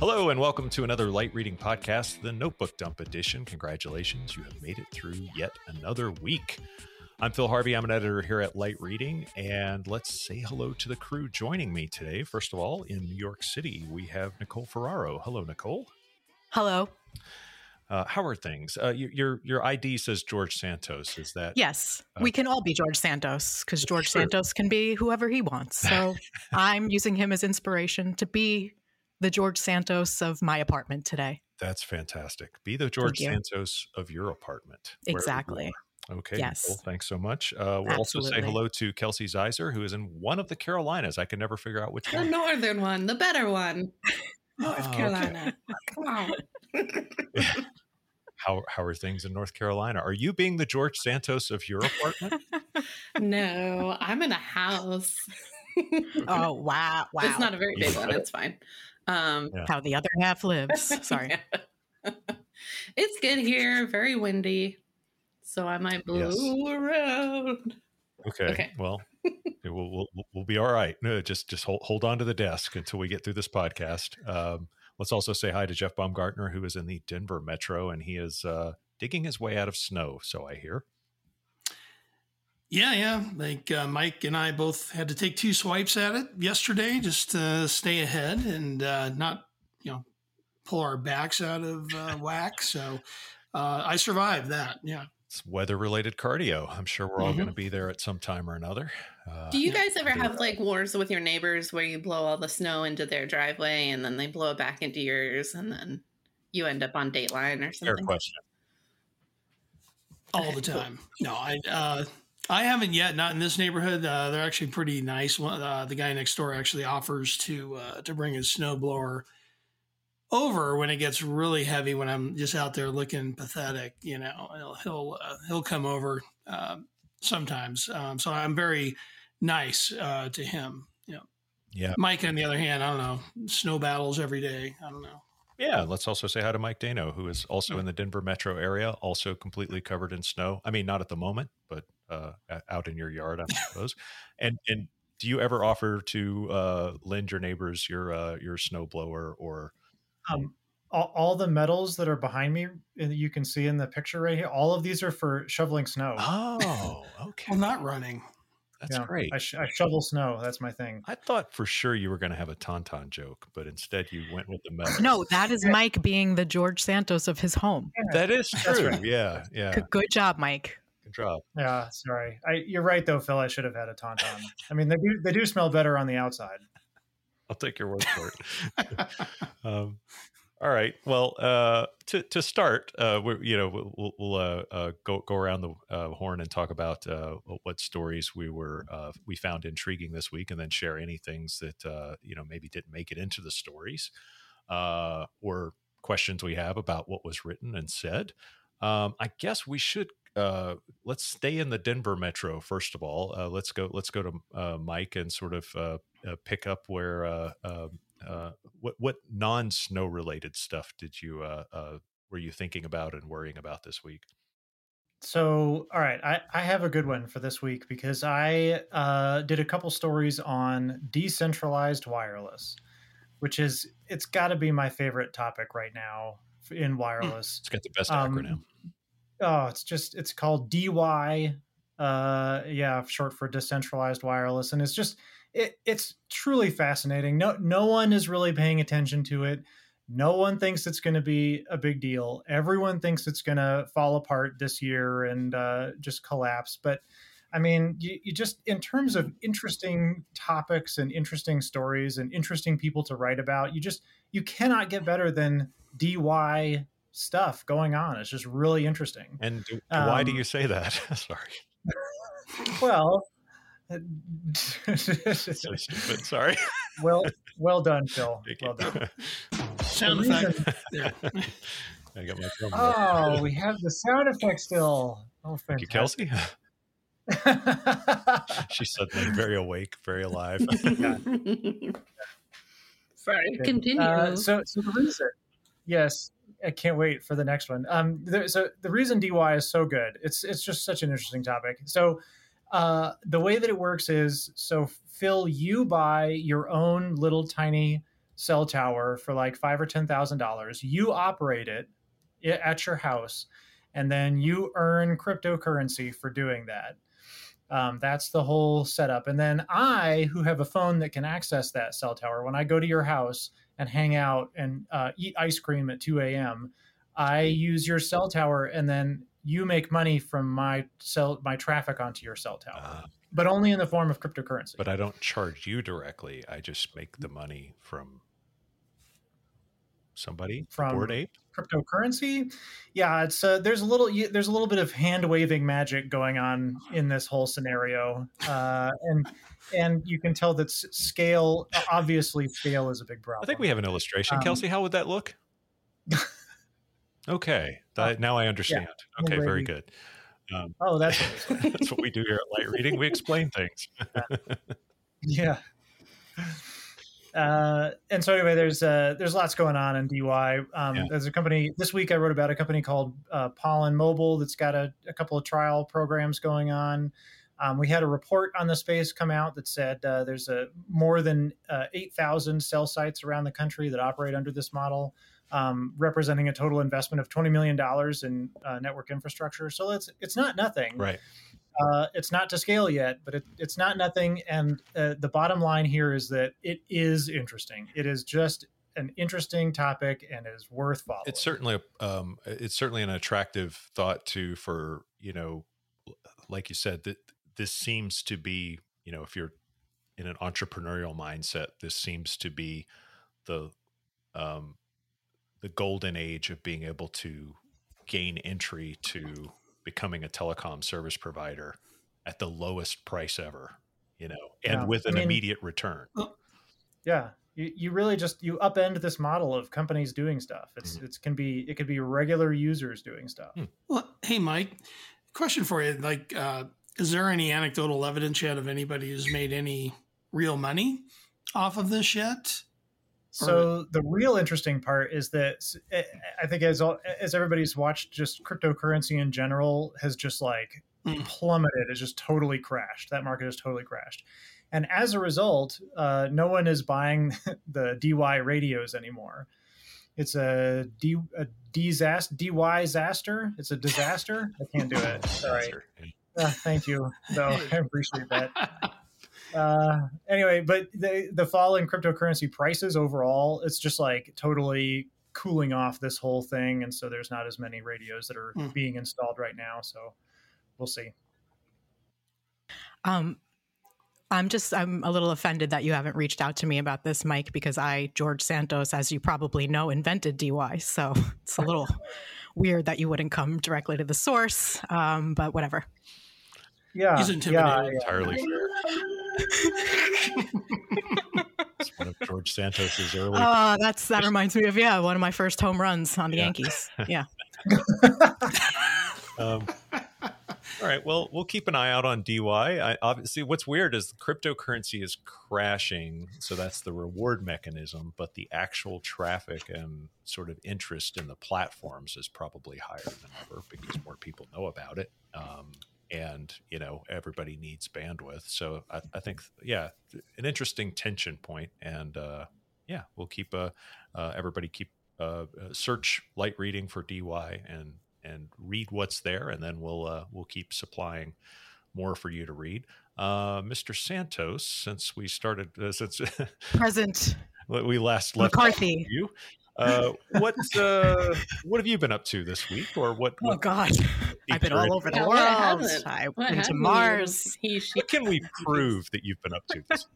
Hello, and welcome to another light reading podcast, the Notebook Dump Edition. Congratulations, you have made it through yet another week. I'm Phil Harvey. I'm an editor here at Light Reading, and let's say hello to the crew joining me today. First of all, in New York City, we have Nicole Ferraro. Hello, Nicole. Hello. Uh, how are things? Uh, your, your your ID says George Santos. Is that yes? Uh, we can all be George Santos because George true. Santos can be whoever he wants. So I'm using him as inspiration to be the George Santos of my apartment today. That's fantastic. Be the George Santos of your apartment. Exactly. Okay. Yes. Well, thanks so much. Uh, we'll Absolutely. also say hello to Kelsey Ziser, who is in one of the Carolinas. I can never figure out which the one. The northern one, the better one. North oh, Carolina. Okay. Come on. how how are things in North Carolina? Are you being the George Santos of your apartment? no, I'm in a house. oh wow, wow! It's not a very big one. It's fine. Um, yeah. How the other half lives. Sorry. it's good here. Very windy, so I might blow yes. around. Okay. okay. Well, we'll, we'll, we'll be all right. No, just just hold hold on to the desk until we get through this podcast. Um, let's also say hi to Jeff Baumgartner, who is in the Denver metro, and he is uh, digging his way out of snow. So I hear. Yeah, yeah. Like uh, Mike and I both had to take two swipes at it yesterday just to stay ahead and uh, not, you know, pull our backs out of uh, whack. So uh, I survived that. Yeah. It's weather related cardio. I'm sure we're all mm-hmm. going to be there at some time or another. Uh, Do you guys ever have like wars with your neighbors where you blow all the snow into their driveway and then they blow it back into yours and then you end up on Dateline or something? Fair question. All the time. No, I uh, I haven't yet. Not in this neighborhood. Uh, they're actually pretty nice. Uh, the guy next door actually offers to uh, to bring his snowblower over when it gets really heavy. When I'm just out there looking pathetic, you know, he'll he'll, uh, he'll come over um, sometimes. Um, so I'm very nice uh, to him. Know. Yeah. Mike, on the other hand, I don't know. Snow battles every day. I don't know. Yeah, let's also say hi to Mike Dano, who is also in the Denver metro area, also completely covered in snow. I mean, not at the moment, but uh, out in your yard, I suppose. and and do you ever offer to uh, lend your neighbors your uh, your snowblower or? Um, all, all, the medals that are behind me, that you can see in the picture right here. All of these are for shoveling snow. Oh, okay. well, not running. That's yeah, great. I, sh- I, shovel snow. That's my thing. I thought for sure you were going to have a tauntaun joke, but instead you went with the medal. No, that is Mike being the George Santos of his home. Yeah. That is true. Right. Yeah, yeah. Good, good, job, Mike. Job. Yeah, sorry. I, you're right though, Phil. I should have had a tauntaun. I mean, they do they do smell better on the outside. I'll take your word for it. um, all right. Well, uh, to to start, uh, we you know we'll, we'll uh, uh, go go around the uh, horn and talk about uh, what stories we were uh, we found intriguing this week, and then share any things that uh, you know maybe didn't make it into the stories, uh, or questions we have about what was written and said. Um, I guess we should uh, let's stay in the Denver metro first of all. Uh, let's go. Let's go to uh, Mike and sort of uh, uh, pick up where um, uh, what what non snow related stuff did you uh, uh, were you thinking about and worrying about this week? So, all right, I, I have a good one for this week because I uh, did a couple stories on decentralized wireless, which is it's got to be my favorite topic right now in hmm. wireless. It's got the best um, acronym. Oh, it's just it's called DeWi. Uh, yeah, short for decentralized wireless, and it's just it, it's truly fascinating. No, no one is really paying attention to it. No one thinks it's going to be a big deal. Everyone thinks it's going to fall apart this year and uh, just collapse. But I mean, you, you, just, in terms of interesting topics and interesting stories and interesting people to write about, you just, you cannot get better than DeWi stuff going on. It's just really interesting. And do, why um, do you say that? Sorry. well, so stupid. Sorry. well, well done, Phil. Well done. Sound effect. I got my Oh, we have the sound effect still. Oh, thank you, Kelsey. She's suddenly very awake, very alive. Sorry, continue. Uh, so, so the reason, yes, I can't wait for the next one. Um, the, so the reason DeWi is so good, it's it's just such an interesting topic. So uh, the way that it works is so Phil, you buy your own little tiny cell tower for like five or ten thousand dollars. You operate it at your house, and then you earn cryptocurrency for doing that. Um, that's the whole setup. And then I, who have a phone that can access that cell tower, when I go to your house and hang out and uh, eat ice cream at 2 a.m., I use your cell tower, and then you make money from my cell my traffic onto your cell tower, uh, but only in the form of cryptocurrency. But I don't charge you directly. I just make the money from somebody from Bored Ape cryptocurrency. Yeah, it's uh, there's a little there's a little bit of hand waving magic going on in this whole scenario, uh, and and you can tell that scale obviously scale is a big problem. I think we have an illustration. Um, Kelsey, how would that look? okay, that, now I understand. Yeah, okay, very good. Um, oh, that's that's what we do here at Light Reading. We explain things. yeah uh, and so anyway, there's uh, there's lots going on in DeWi. Um, yeah. There's a company this week I wrote about a company called uh, Pollen Mobile that's got a, a, couple of trial programs going on. Um, we had a report on the space come out that said uh, there's a more than uh, 8,000 cell sites around the country that operate under this model, um, representing a total investment of 20 million dollars in uh, network infrastructure. So it's it's not nothing, right? Uh, it's not to scale yet, but it, it's not nothing. And uh, the bottom line here is that it is interesting. It is just an interesting topic and is worth following. It's certainly um, it's certainly an attractive thought too for you know, like you said that this seems to be you know if you're in an entrepreneurial mindset, this seems to be the um, the golden age of being able to gain entry to becoming a telecom service provider at the lowest price ever, you know, and yeah. with an I mean, immediate return. Yeah. You, you really just you upend this model of companies doing stuff. It's mm-hmm. it can be it could be regular users doing stuff. Hmm. Well, hey Mike, question for you. Like, uh, is there any anecdotal evidence yet of anybody who's made any real money off of this yet? So the real interesting part is that I think as as everybody's watched, just cryptocurrency in general has just like mm. plummeted. It's just totally crashed. That market has totally crashed, and as a result, uh, no one is buying the DeWi radios anymore. It's a D a disaster DeWi disaster. It's a disaster. I can't do it. Sorry. Uh, thank you, though. I appreciate that. uh, anyway, but the the fall in cryptocurrency prices overall, it's just like totally cooling off this whole thing, and so there's not as many radios that are mm. being installed right now. So we'll see. Um, I'm just I'm a little offended that you haven't reached out to me about this, Mike, because I George Santos, as you probably know, invented DeWi. So it's a little weird that you wouldn't come directly to the source. Um, but whatever. Yeah, he's intimidated. Yeah, entirely fair it's one of George Santos's early. Oh, that's that reminds me of yeah, one of my first home runs on the yeah. Yankees. Yeah. um, all right. Well, we'll keep an eye out on DeWi. I, obviously, what's weird is cryptocurrency is crashing, so that's the reward mechanism. But the actual traffic and sort of interest in the platforms is probably higher than ever because more people know about it. Um, and you know everybody needs bandwidth. So i, I think yeah an interesting tension point and uh, yeah we'll keep uh, uh, everybody keep uh, uh, search light reading for DeWi and and read what's there and then we'll uh, we'll keep supplying more for you to read. Mr santos since we started since present. We last left McCarthy. you uh, what uh, what have you been up to this week, or what? Oh God, I've been all over the world. I went to Mars. what can we prove that you've been up to? This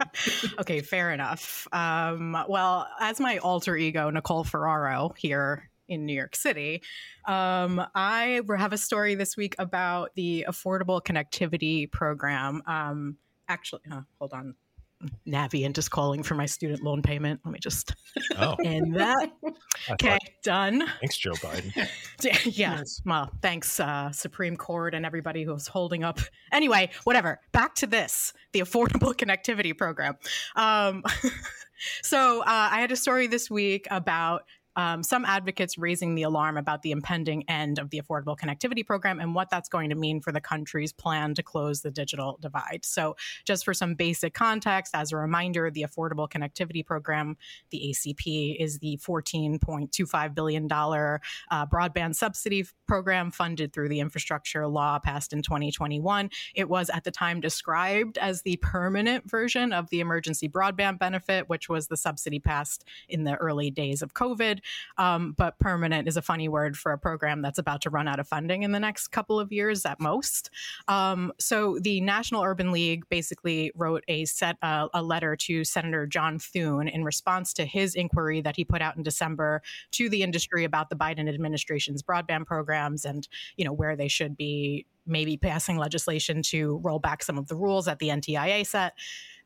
okay, fair enough. Um, well, as my alter ego, Nicole Ferraro here in New York City, um, I have a story this week about the Affordable Connectivity Program. Um, actually, uh, hold on. Navient is calling for my student loan payment. Let me just oh. end that. okay, done. Thanks, Joe Biden. yeah, yes. well, thanks, uh, Supreme Court and everybody who's holding up. Anyway, whatever. Back to this the Affordable Connectivity Program. Um, so uh, I had a story this week about um, some advocates raising the alarm about the impending end of the Affordable Connectivity Program and what that's going to mean for the country's plan to close the digital divide. So, just for some basic context, as a reminder, the Affordable Connectivity Program, the ACP, is the $14.25 billion uh, broadband subsidy program funded through the infrastructure law passed in 2021. It was at the time described as the permanent version of the emergency broadband benefit, which was the subsidy passed in the early days of COVID. Um, but permanent is a funny word for a program that's about to run out of funding in the next couple of years at most. Um, so the National Urban League basically wrote a set uh, a letter to Senator John Thune in response to his inquiry that he put out in December to the industry about the Biden administration's broadband programs and you know where they should be maybe passing legislation to roll back some of the rules that the NTIA set.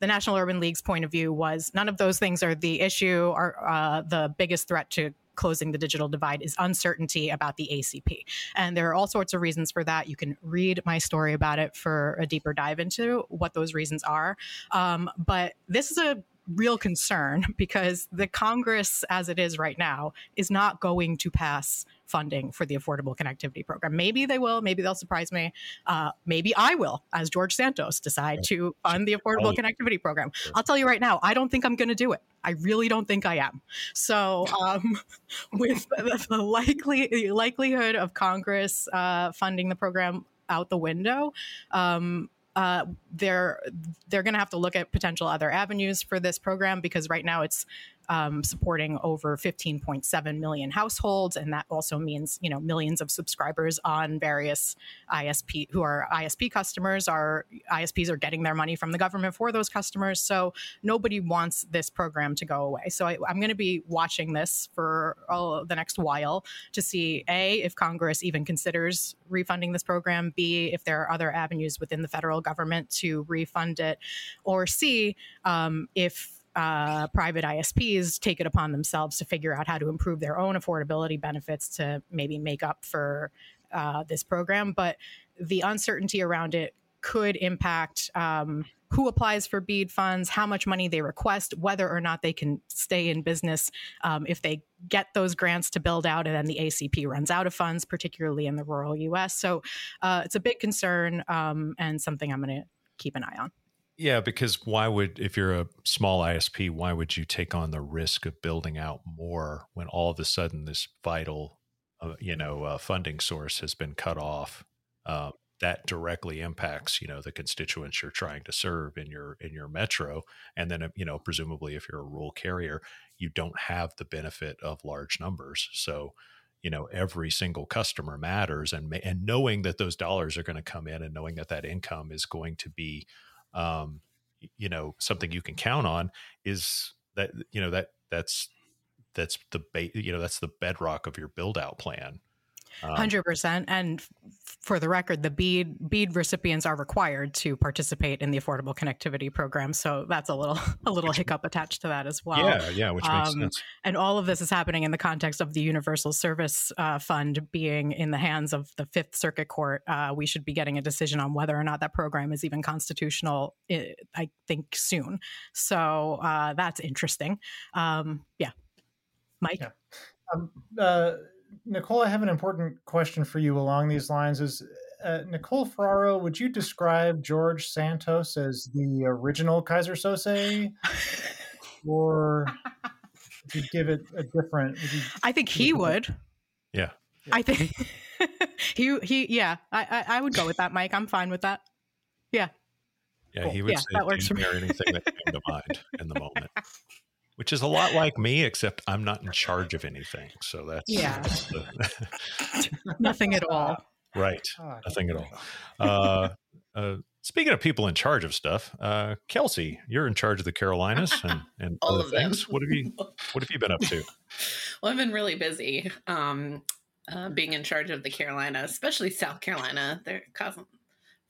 The National Urban League's point of view was none of those things are the issue. Are uh, the biggest threat to closing the digital divide is uncertainty about the ACP. And there are all sorts of reasons for that. You can read my story about it for a deeper dive into what those reasons are. Um, but this is a real concern because the Congress, as it is right now, is not going to pass funding for the Affordable Connectivity Program. Maybe they will. Maybe they'll surprise me. Uh, maybe I will, as George Santos, decide to fund the Affordable Connectivity Program. I'll tell you right now, I don't think I'm going to do it. I really don't think I am. So, um, with the likely likelihood of Congress uh, funding the program out the window, um, uh, they're they're going to have to look at potential other avenues for this program because right now it's um, supporting over 15.7 million households, and that also means you know millions of subscribers on various ISP who are ISP customers. Our ISPs are getting their money from the government for those customers, so nobody wants this program to go away. So I, am going to be watching this for all the next while to see a if Congress even considers refunding this program, b if there are other avenues within the federal government to refund it, or c um, if uh, private ISPs take it upon themselves to figure out how to improve their own affordability benefits to maybe make up for uh, this program. But the uncertainty around it could impact um, who applies for BEAD funds, how much money they request, whether or not they can stay in business um, if they get those grants to build out and then the ACP runs out of funds, particularly in the rural US. So uh, it's a big concern um, and something I'm going to keep an eye on. Yeah, because why would if you're a small ISP, why would you take on the risk of building out more when all of a sudden this vital, uh, you know, uh, funding source has been cut off? Uh, that directly impacts you know the constituents you're trying to serve in your in your metro, and then you know presumably if you're a rural carrier, you don't have the benefit of large numbers, so you know every single customer matters and and knowing that those dollars are going to come in and knowing that that income is going to be um, you know something you can count on is that you know that that's that's the ba- you know that's the bedrock of your build out plan Hundred um, percent. And for the record, the BEAD BEAD recipients are required to participate in the Affordable Connectivity Program. So that's a little a little hiccup attached to that as well. Yeah, yeah, which makes um, sense. And all of this is happening in the context of the Universal Service uh, Fund being in the hands of the Fifth Circuit Court. Uh, we should be getting a decision on whether or not that program is even constitutional. I think soon. So uh, that's interesting. Um, yeah, Mike. Yeah. Um, uh, Nicole, I have an important question for you along these lines. Is uh, Nicole Ferraro, would you describe George Santos as the original Keyser Söze, or would you give it a different? You, I think he would. Yeah. I think he he yeah. I, I, I would go with that, Mike. I'm fine with that. Yeah. Yeah, cool. he would yeah, say that works for me. anything that came to mind in the moment which is a lot like me, except I'm not in charge of anything. So that's yeah, that's the, nothing at all. Right, oh, nothing at all. Uh, uh, speaking of people in charge of stuff, uh, Kelsey, you're in charge of the Carolinas and, and all other things. Them. What have you What have you been up to? well, I've been really busy. Um, uh, being in charge of the Carolina, especially South Carolina, they're causing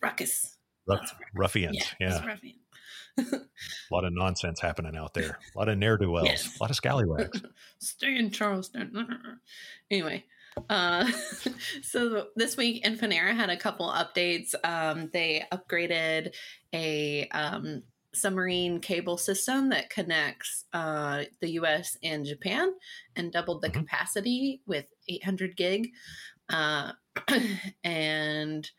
ruckus. Ruff, ruffians, yeah. yeah. Ruffians a lot of nonsense happening out there. A lot of ne'er do wells. Yes. A lot of scallywags. Stay in Charleston. anyway, uh, so this week Infinera had a couple updates. Um, they upgraded a um, submarine cable system that connects uh, the US and Japan and doubled the Mhm. capacity with 800 gig. Uh, and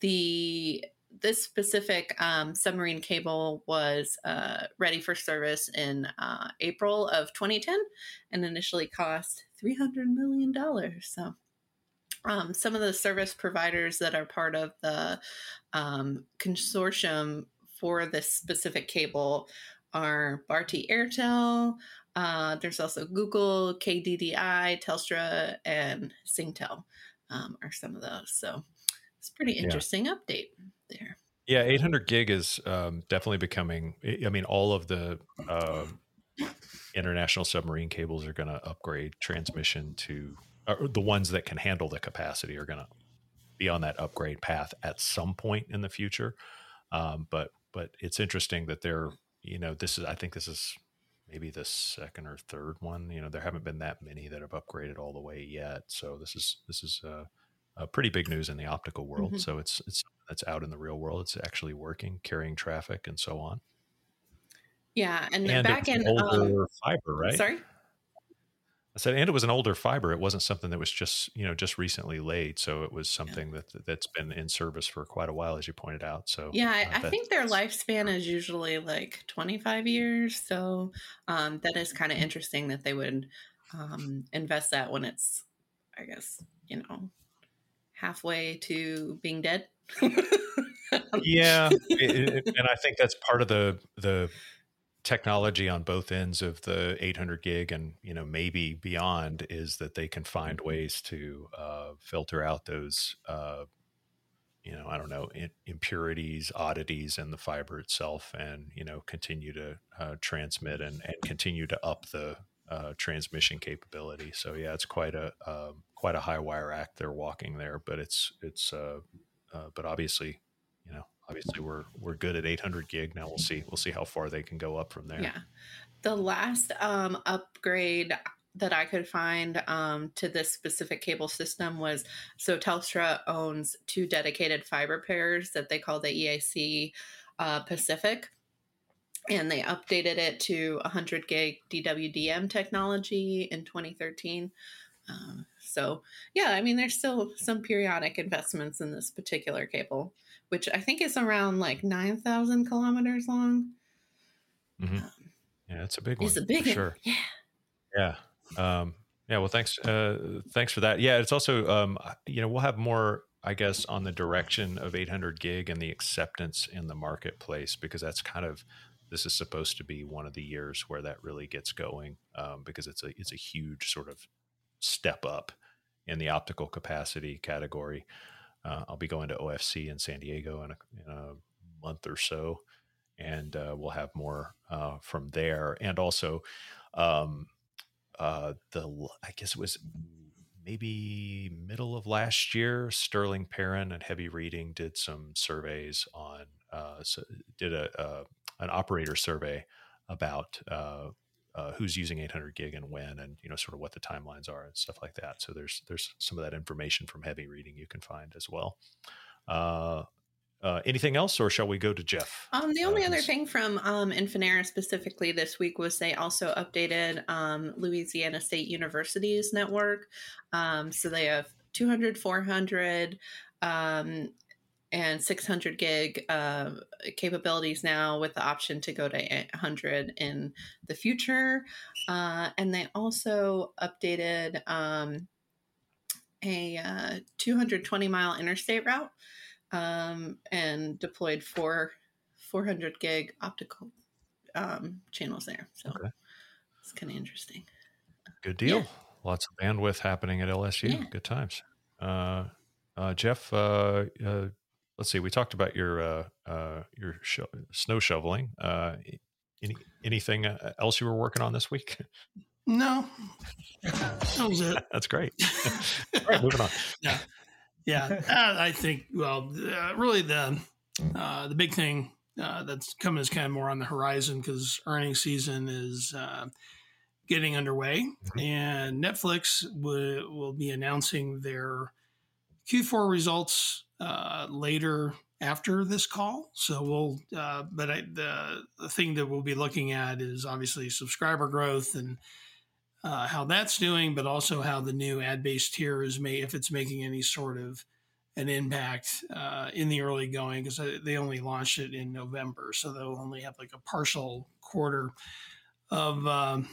the this specific um, submarine cable was uh, ready for service in uh, April of 2010 and initially cost $300 million. So, um, some of the service providers that are part of the um, consortium for this specific cable are Bharti Airtel. Uh, there's also Google, KDDI, Telstra, and Singtel um, are some of those. So it's a pretty Yeah. interesting update there. Yeah, 800 gig is um, definitely becoming. I mean, all of the uh, international submarine cables are going to upgrade transmission to or the ones that can handle the capacity are going to be on that upgrade path at some point in the future. Um, but but it's interesting that they're you know this is I think this is maybe the second or third one. You know, there haven't been that many that have upgraded all the way yet. So this is this is uh, uh, pretty big news in the optical world. Mhm. So it's it's that's out in the real world. It's actually working, carrying traffic, and so on. Yeah, and, And back in an Um, older fiber, right? Sorry. I said, and it was an older fiber. It wasn't something that was just you know just recently laid. So it was something that that's been in service for quite a while, as you pointed out. So Yeah, uh, I, I that- think their lifespan is usually like 25 years. So um, that is kind of interesting that they would um, invest that when it's, I guess, you know, halfway to being dead. Yeah it- it- and i think that's part of the the technology on both ends of the 800 gig and you know maybe beyond is that they can find ways to uh, filter out those uh, you know i don't know impurities oddities in the fiber itself and you know continue to uh, transmit and, and continue to up the uh, transmission capability. So yeah it's quite a um, quite a high wire act they're walking there but it's it's uh, uh, but obviously you know obviously we're we're good at 800 gig now we'll see we'll see how far they can go up from there Yeah. The last um, upgrade that I could find um, to this specific cable system was so Telstra owns two dedicated fiber pairs that they call the EAC uh, Pacific. And they updated it to 100 gig DWDM technology in 2013. Um, so, yeah, I mean, there's still some periodic investments in this particular cable, which I think is around like 9,000 kilometers long. Mhm. Um, yeah it's a big one it's a big one. sure Yeah. yeah um yeah well thanks uh thanks for that yeah it's also um you know we'll have more i guess on the direction of 800 gig and the acceptance in the marketplace because that's kind of this is supposed to be one of the years where that really gets going um, because it's a it's a huge sort of step up in the optical capacity category uh, i'll be going to ofc in san diego in a, in a month or so and uh, we'll have more uh, from there. And also, um, uh, the I guess it was maybe middle of last year, Sterling Perrin and Heavy Reading did some surveys on uh, so did a uh, an operator survey about. Uh, uh, who's using 800 gig and when, and you know, sort of what the timelines are and stuff like that. So there's there's some of that information from heavy reading you can find as well. Uh, uh, anything else, or shall we go to Jeff? Um, the only Uh, other thing from um, Infinera specifically this week was they also updated um, Louisiana State University's network. Um, so they have 200, 400, um, and 600 gig uh, capabilities now with the option to go to 800 in the future. Uh, and they also updated um, a uh, 220 mile interstate route um, and deployed four 400 gig optical um, channels there. So Okay. it's kind of interesting. Good deal. Yeah. Lots of bandwidth happening at LSU. Yeah. Good times. Uh, uh, Jeff, uh, uh, let's see. We talked about your uh, uh, your sho- snow shoveling. Uh, any anything uh, else you were working on this week? No, that was it. That's great. All right, moving on. Yeah, uh, I think. Well, uh, really the uh, the big thing uh, that's coming is kind of more on the horizon because earnings season is uh, getting underway, Mhm. and Netflix w- will be announcing their Q4 results uh, later after this call. So we'll, uh, but I, the the thing that we'll be looking at is obviously subscriber growth and uh, how that's doing, but also how the new ad based tier is may if it's making any sort of an impact uh, in the early going because they only launched it in November, so they'll only have like a partial quarter of um,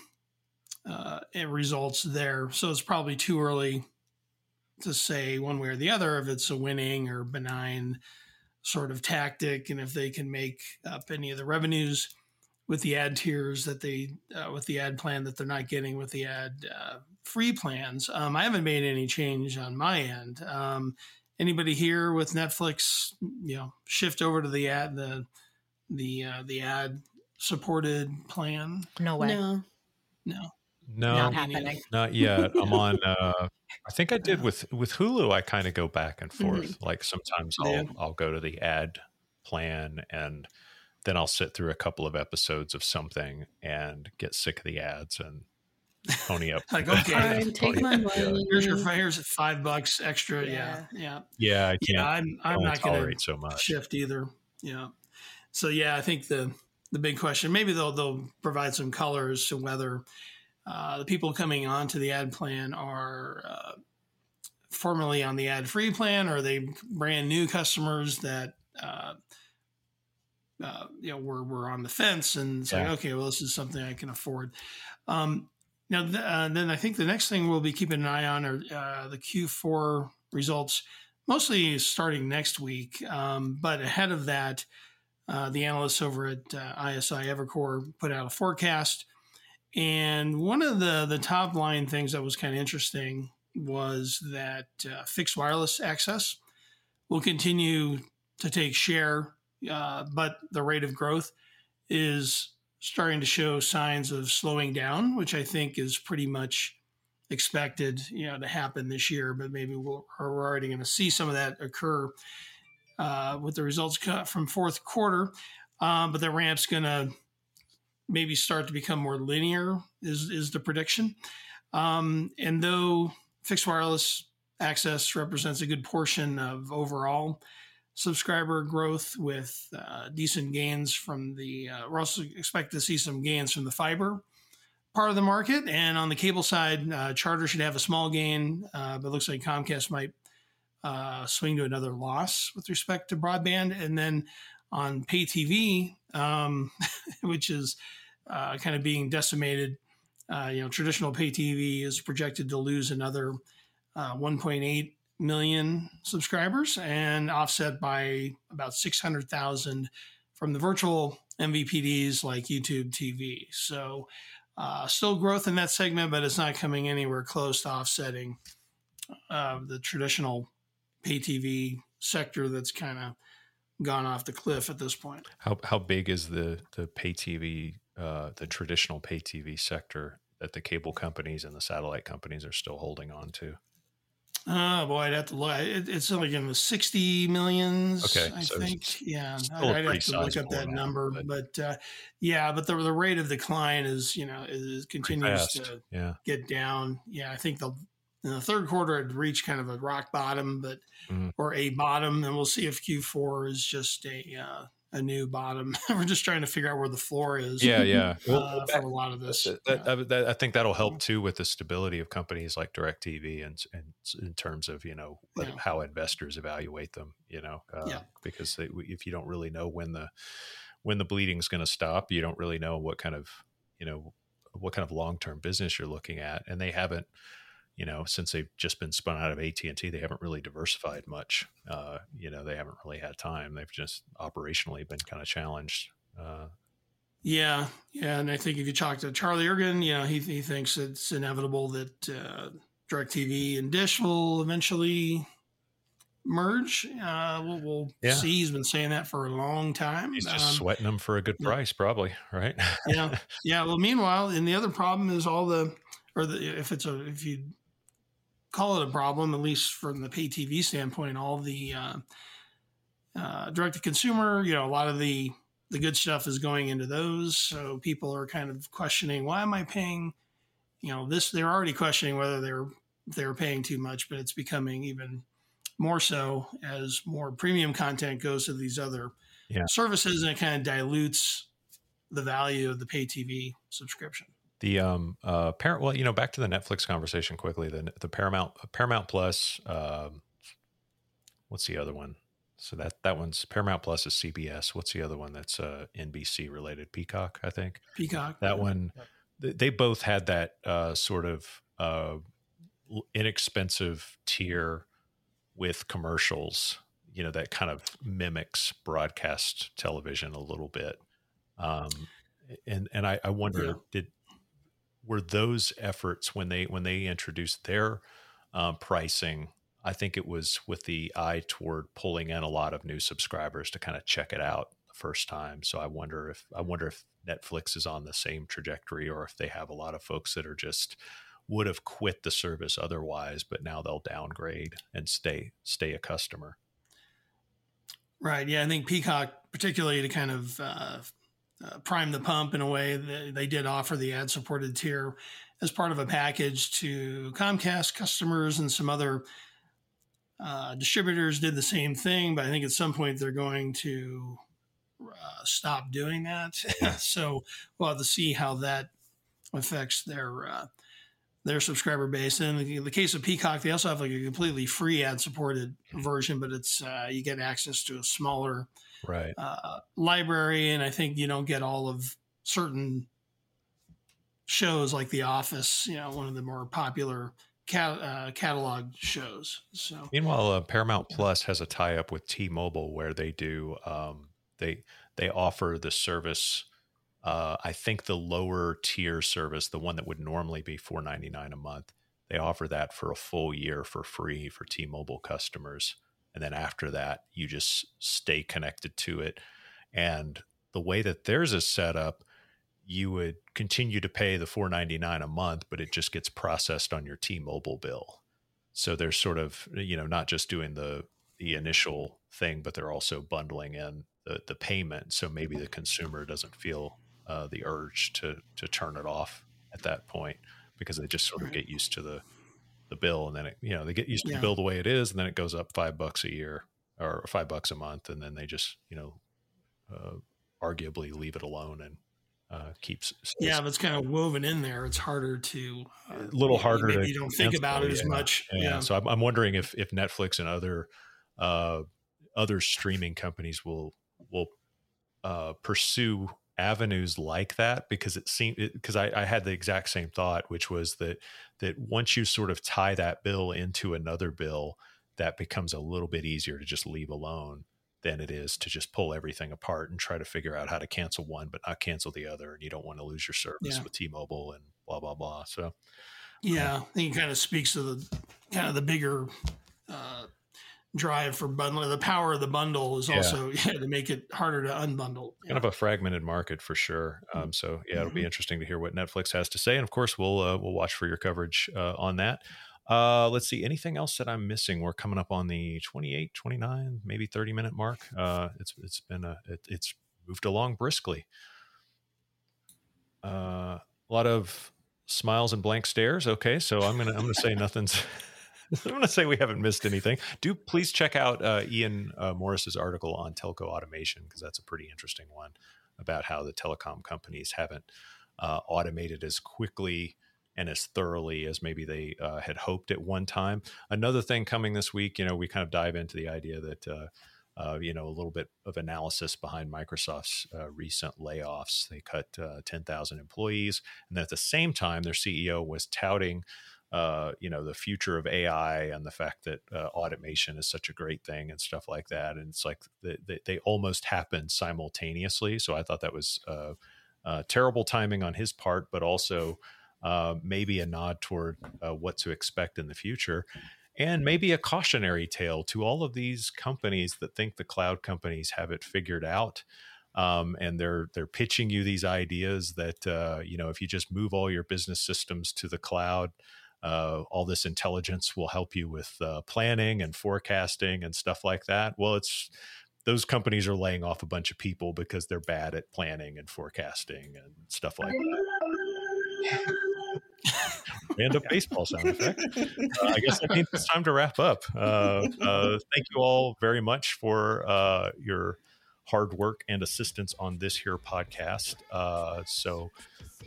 uh, results there. So it's probably too early to say one way or the other if it's a winning or benign sort of tactic, and if they can make up any of the revenues with the ad tiers that they uh, with the ad plan that they're not getting with the ad uh, free plans. Um, I haven't made any change on my end. Um, anybody here with Netflix, you know, shift over to the ad the the uh, the ad supported plan? No way. No. No. No, Not happening. not yet. I'm on. Uh, I think I did with with Hulu. I kind of go back and forth. Like sometimes I'll Yeah. I'll go to the ad plan and then I'll sit through a couple of episodes of something and get sick of the ads and pony up. Like, okay. Fine, take my Yeah. money. Here's your here's five bucks extra. Yeah. Yeah. Yeah. Yeah, I can't. Yeah. I'm I'm not going to tolerate so much. shift either. Yeah. So yeah, I think the the big question maybe they'll they'll provide some colors to whether uh, the people coming onto the ad plan are uh, formerly on the ad free plan or are they brand new customers that uh, uh, you know were were on the fence and it's like okay well this is something I can afford. Um, now th- uh, then I think the next thing we'll be keeping an eye on are uh, the Q4 results mostly starting next week. Um, but ahead of that, uh, the analysts over at uh, ISI Evercore put out a forecast. And one of the, the top line things that was kind of interesting was that uh, fixed wireless access will continue to take share, uh, but the rate of growth is starting to show signs of slowing down, which I think is pretty much expected, you know, to happen this year. But maybe we'll, we're already going to see some of that occur uh, with the results cut from fourth quarter. Um, but the ramp's going to maybe start to become more linear, is is the prediction. Um, and though fixed wireless access represents a good portion of overall subscriber growth with uh, decent gains from the, uh, we're also expect to see some gains from the fiber part of the market. And on the cable side, uh, Charter should have a small gain, uh, but looks like Comcast might uh, swing to another loss with respect to broadband. And then on pay TV, um, which is uh, kind of being decimated, uh, you know, traditional pay TV is projected to lose another uh, 1.8 million subscribers and offset by about 600,000 from the virtual MVPDs like YouTube TV. So, uh, still growth in that segment, but it's not coming anywhere close to offsetting uh, the traditional pay TV sector that's kind of gone off the cliff at this point. How how big is the the pay TV, uh, the traditional pay TV sector that the cable companies and the satellite companies are still holding on to? Oh boy, I'd have to look. It, it's like in the sixty millions. Okay, I so think. Yeah, I'd, have to look up that amount, number, but- but uh, yeah, but the the rate of decline is you know is continues to Yeah. get down. Yeah, I think the in the third quarter it reached kind of a rock bottom, but Mhm. or a bottom, and we'll see if Q4 is just a uh, a new bottom. We're just trying to figure out where the floor is. Yeah, yeah. Well, uh, for a lot of this. that, Yeah. that, that- I think that'll help too with the stability of companies like DirecTV and, and in terms of you know Yeah. how investors evaluate them. You know, uh, Yeah. because they, if you don't really know when the when the bleeding's going to stop, you don't really know what kind of you know what kind of long term business you're looking at, and they haven't. You know, since they've just been spun out of AT and T, they haven't really diversified much. Uh, you know, they haven't really had time. They've just operationally been kind of challenged. Uh, Yeah, yeah, and I think if you talk to Charlie Ergen, you know, he he thinks it's inevitable that uh, Directv and Dish will eventually merge. Uh, we'll, we'll Yeah. see. He's been saying that for a long time. he's just Um, sweating them for a good yeah. price, probably, right? yeah, yeah. Well, meanwhile, and the other problem is all the, or the if it's a if you call it a problem, at least from the pay TV standpoint, all the uh, uh, direct to consumer, you know, a lot of the the good stuff is going into those. So people are kind of questioning, why am I paying? You know, this they're already questioning whether they're they're paying too much, but it's becoming even more so as more premium content goes to these other Yeah. services, and it kind of dilutes the value of the pay TV subscription. The um uh parent well, you know, back to the Netflix conversation quickly. The the Paramount Paramount Plus, um, what's the other one? So that that one's Paramount Plus is CBS. What's the other one that's uh NBC related? Peacock, I think. Peacock. That one, th- they both had that uh, sort of uh, inexpensive tier with commercials. You know that kind of mimics broadcast television a little bit. Um, and and I, I wonder Yeah. did were those efforts when they when they introduced their um, pricing I think it was with the eye toward pulling in a lot of new subscribers to kind of check it out the first time. So I wonder if I wonder if Netflix is on the same trajectory or if they have a lot of folks that are just would have quit the service otherwise, but now they'll downgrade and stay stay a customer. Right. Yeah, I think Peacock, particularly to kind of uh, uh, prime the pump in a way, they, they did offer the ad supported tier as part of a package to Comcast customers and some other uh, distributors did the same thing. But I think at some point they're going to uh, stop doing that. so we'll have to see how that affects their. Uh, their subscriber base. And in the, the case of Peacock, they also have like a completely free ad supported version, but it's uh, you get access to a smaller Right. uh, library, and I think you don't get all of certain shows like The Office, you know, one of the more popular cat, uh, catalog shows. So Meanwhile, uh, Paramount Plus has a tie up with T-Mobile where they do um, they they offer the service. Uh, I think the lower tier service, the one that would normally be four ninety nine a month, they offer that for a full year for free for T-Mobile customers, and then after that, you just stay connected to it. And the way that theirs is set up, you would continue to pay the four ninety nine a month, but it just gets processed on your T-Mobile bill. So they're sort of you know not just doing the the initial thing, but they're also bundling in the the payment. So maybe the consumer doesn't feel uh, the urge to to turn it off at that point because they just sort of get used to the the bill, and then it, you know they get used to Yeah. the bill the way it is, and then it goes up five bucks a year or five bucks a month, and then they just you know uh, arguably leave it alone and uh, keeps yeah, that's kind of woven in there, it's harder to uh, a little harder Maybe to you don't think about it as yeah. much. Yeah. Yeah. So I'm, I'm wondering if if Netflix and other uh, other streaming companies will will uh, pursue avenues like that because it seemed because I, I had the exact same thought, which was that that once you sort of tie that bill into another bill, that becomes a little bit easier to just leave alone than it is to just pull everything apart and try to figure out how to cancel one but not cancel the other and you don't want to lose your service Yeah. with T-Mobile and blah blah blah so Yeah, I think it kind of speaks to the kind of the bigger uh, drive for bundling. The power of the bundle is also yeah, to make it harder to unbundle. kind of a fragmented market for sure. Um, so yeah, it'll be interesting to hear what Netflix has to say, and of course, we'll uh, we'll watch for your coverage uh, on that. Uh, let's see, anything else that I'm missing? We're coming up on the 28, 29, maybe 30 minute mark. Uh, it's it's been a it, it's moved along briskly. Uh, a lot of smiles and blank stares. Okay, so I'm gonna I'm gonna say nothing's. I'm going to say we haven't missed anything. Do please check out uh, Ian uh, Morris's article on telco automation because that's a pretty interesting one about how the telecom companies haven't uh, automated as quickly and as thoroughly as maybe they uh, had hoped at one time. Another thing coming this week, you know, we kind of dive into the idea that. Uh, uh, you know, a little bit of analysis behind Microsoft's uh, recent layoffs. They cut uh, 10,000 employees. And at the same time, their CEO was touting uh, you know the future of AI and the fact that uh, automation is such a great thing and stuff like that. And it's like they, they, they almost happen simultaneously. So I thought that was uh, uh, terrible timing on his part, but also uh, maybe a nod toward what to expect in the future. And maybe a cautionary tale to all of these companies that think the cloud companies have it figured out. Um, and they're they're pitching you these ideas that you know if you just move all your business systems to the cloud, uh, all this intelligence will help you with uh, planning and forecasting and stuff like that. Well, it's those companies are laying off a bunch of people because they're bad at planning and forecasting and stuff like that. Random baseball sound effect. Uh, I guess that means it's time to wrap up. Uh, uh, thank you all very much for uh, your hard work and assistance on this here podcast. Uh, so,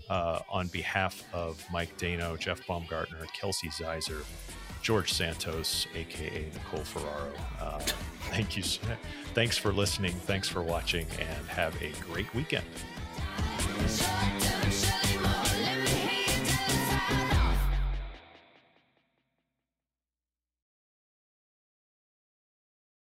uh, on behalf of Mike Dano, Jeff Baumgartner, Kelsey Ziser, George Santos, aka Nicole Ferraro, uh, thank you. Thanks for listening. Thanks for watching, and have a great weekend.